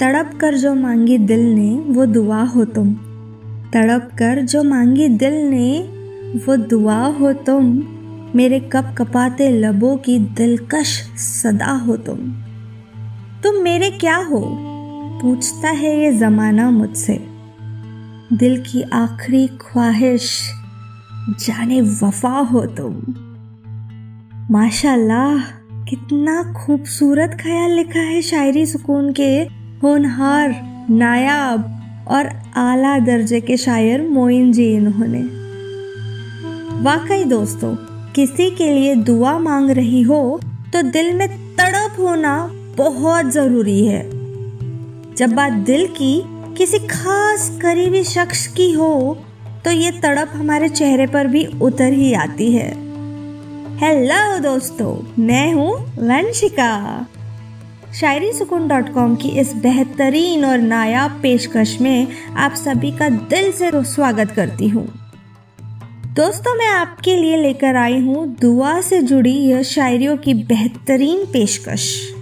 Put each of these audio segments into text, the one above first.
तड़प कर जो मांगी दिल ने, वो दुआ हो तुम। तड़प कर जो मांगी दिल ने, वो दुआ हो तुम। मेरे कप कपाते लबों की दिलकश सदा हो तुम। तुम मेरे क्या हो? पूछता है ये जमाना मुझसे। दिल की आखिरी ख्वाहिश, जाने वफा हो तुम। माशाल्लाह, कितना खूबसूरत ख्याल लिखा है शायरी सुकून के। होनहार, नायाब और आला दर्जे के शायर मोइन जी इन्होंने। वाकई दोस्तों, किसी के लिए दुआ मांग रही हो तो दिल में तड़प होना बहुत ज़रूरी है। जब बात दिल की किसी खास करीबी शख्स की हो तो ये तड़प हमारे चेहरे पर भी उतर ही आती है। हेलो दोस्तों, मैं हूँ वंशिका। शायरी सुकून डॉट कॉम की इस बेहतरीन और नायाब पेशकश में आप सभी का दिल से स्वागत करती हूँ। दोस्तों, मैं आपके लिए लेकर आई हूँ दुआ से जुड़ी यह शायरियों की बेहतरीन पेशकश।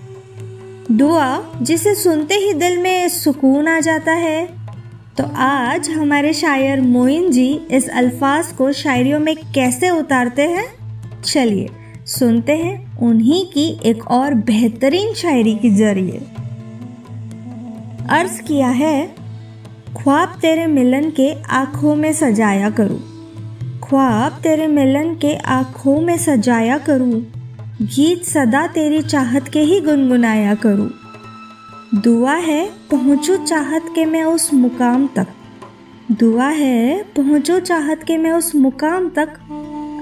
दुआ, जिसे सुनते ही दिल में सुकून आ जाता है। तो आज हमारे शायर मोइन जी इस अल्फाज को शायरियों में कैसे उतारते हैं? चलिए सुनते हैं उन्हीं की एक और बेहतरीन शायरी के ज़रिए। अर्ज़ किया है, ख्वाब तेरे मिलन के आँखों में सजाया करूँ। ख्वाब तेरे मिलन के आँखों में सजाया करूँ। गीत सदा तेरी चाहत के ही गुनगुनाया करूँ। दुआ है, पहुंचू चाहत के मैं उस मुकाम तक। दुआ है, पहुंचू चाहत के मैं उस मुकाम तक।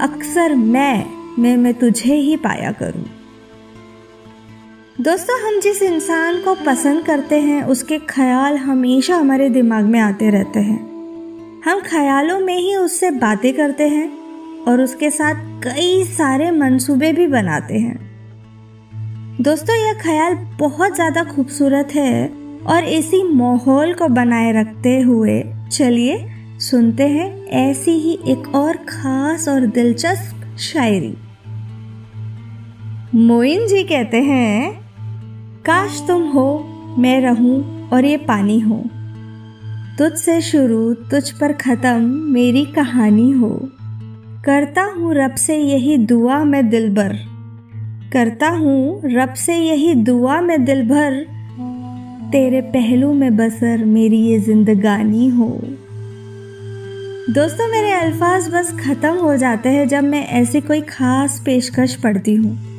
अक्सर मैं मैं मैं तुझे ही पाया करूँ। दोस्तों, हम जिस इंसान को पसंद करते हैं, उसके ख्याल हमेशा हमारे दिमाग में आते रहते हैं। हम ख्यालों में ही उससे बातें करते हैं और उसके साथ कई सारे मंसूबे भी बनाते हैं। दोस्तों, यह ख्याल बहुत ज़्यादा खूबसूरत है और इसी माहौल को बनाए रखते हुए, चलिए सुनते हैं ऐसी ही एक और खास और दिलचस्प शायरी। मोइन जी कहते हैं, काश तुम हो, मैं रहूँ और ये पानी हो। तुझसे शुरू तुझ पर खत्म मेरी कहानी हो। करता हूँ रब से यही दुआ मैं दिल भर। करता हूँ रब से यही दुआ मैं दिल भर। तेरे पहलू में बसर मेरी ये जिंदगानी हो। दोस्तों, मेरे अल्फाज बस ख़त्म हो जाते हैं जब मैं ऐसी कोई खास पेशकश पढ़ती हूँ।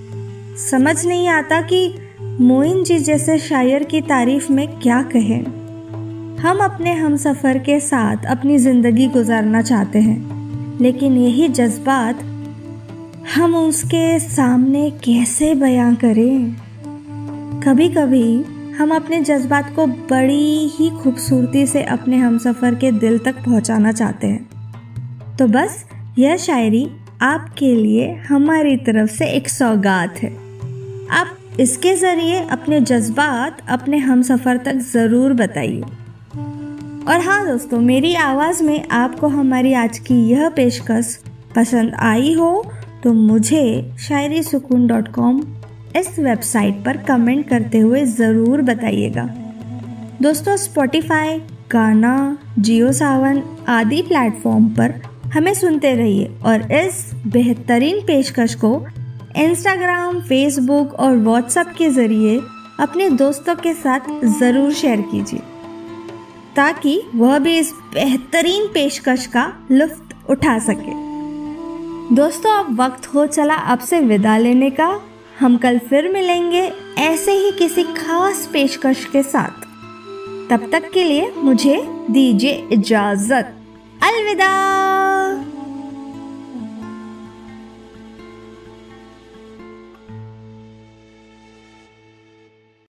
समझ नहीं आता कि मोइन जी जैसे शायर की तारीफ़ में क्या कहें। हम अपने हम सफ़र के साथ अपनी ज़िंदगी गुजारना चाहते हैं, लेकिन यही जज्बात हम उसके सामने कैसे बयां करें? कभी कभी हम अपने जज्बात को बड़ी ही खूबसूरती से अपने हम सफ़र के दिल तक पहुंचाना चाहते हैं। तो बस, यह शायरी आपके लिए हमारी तरफ़ से एक सौगात है। आप इसके ज़रिए अपने जज्बात अपने हम सफ़र तक ज़रूर बताइए। और हाँ दोस्तों, मेरी आवाज़ में आपको हमारी आज की यह पेशकश पसंद आई हो तो मुझे शायरी सुकून डॉट कॉम इस वेबसाइट पर कमेंट करते हुए ज़रूर बताइएगा। दोस्तों, स्पॉटिफाई, गाना, जियो सावन आदि प्लेटफॉर्म पर हमें सुनते रहिए और इस बेहतरीन पेशकश को इंस्टाग्राम फेसबुक और व्हाट्सएप के ज़रिए अपने दोस्तों के साथ ज़रूर शेयर कीजिए, ताकि वह भी इस बेहतरीन पेशकश का लुफ्त उठा सके। दोस्तों, अब वक्त हो चला आपसे विदा लेने का। हम कल फिर मिलेंगे ऐसे ही किसी खास पेशकश के साथ। तब तक के लिए मुझे दीजिए इजाज़त। अलविदा।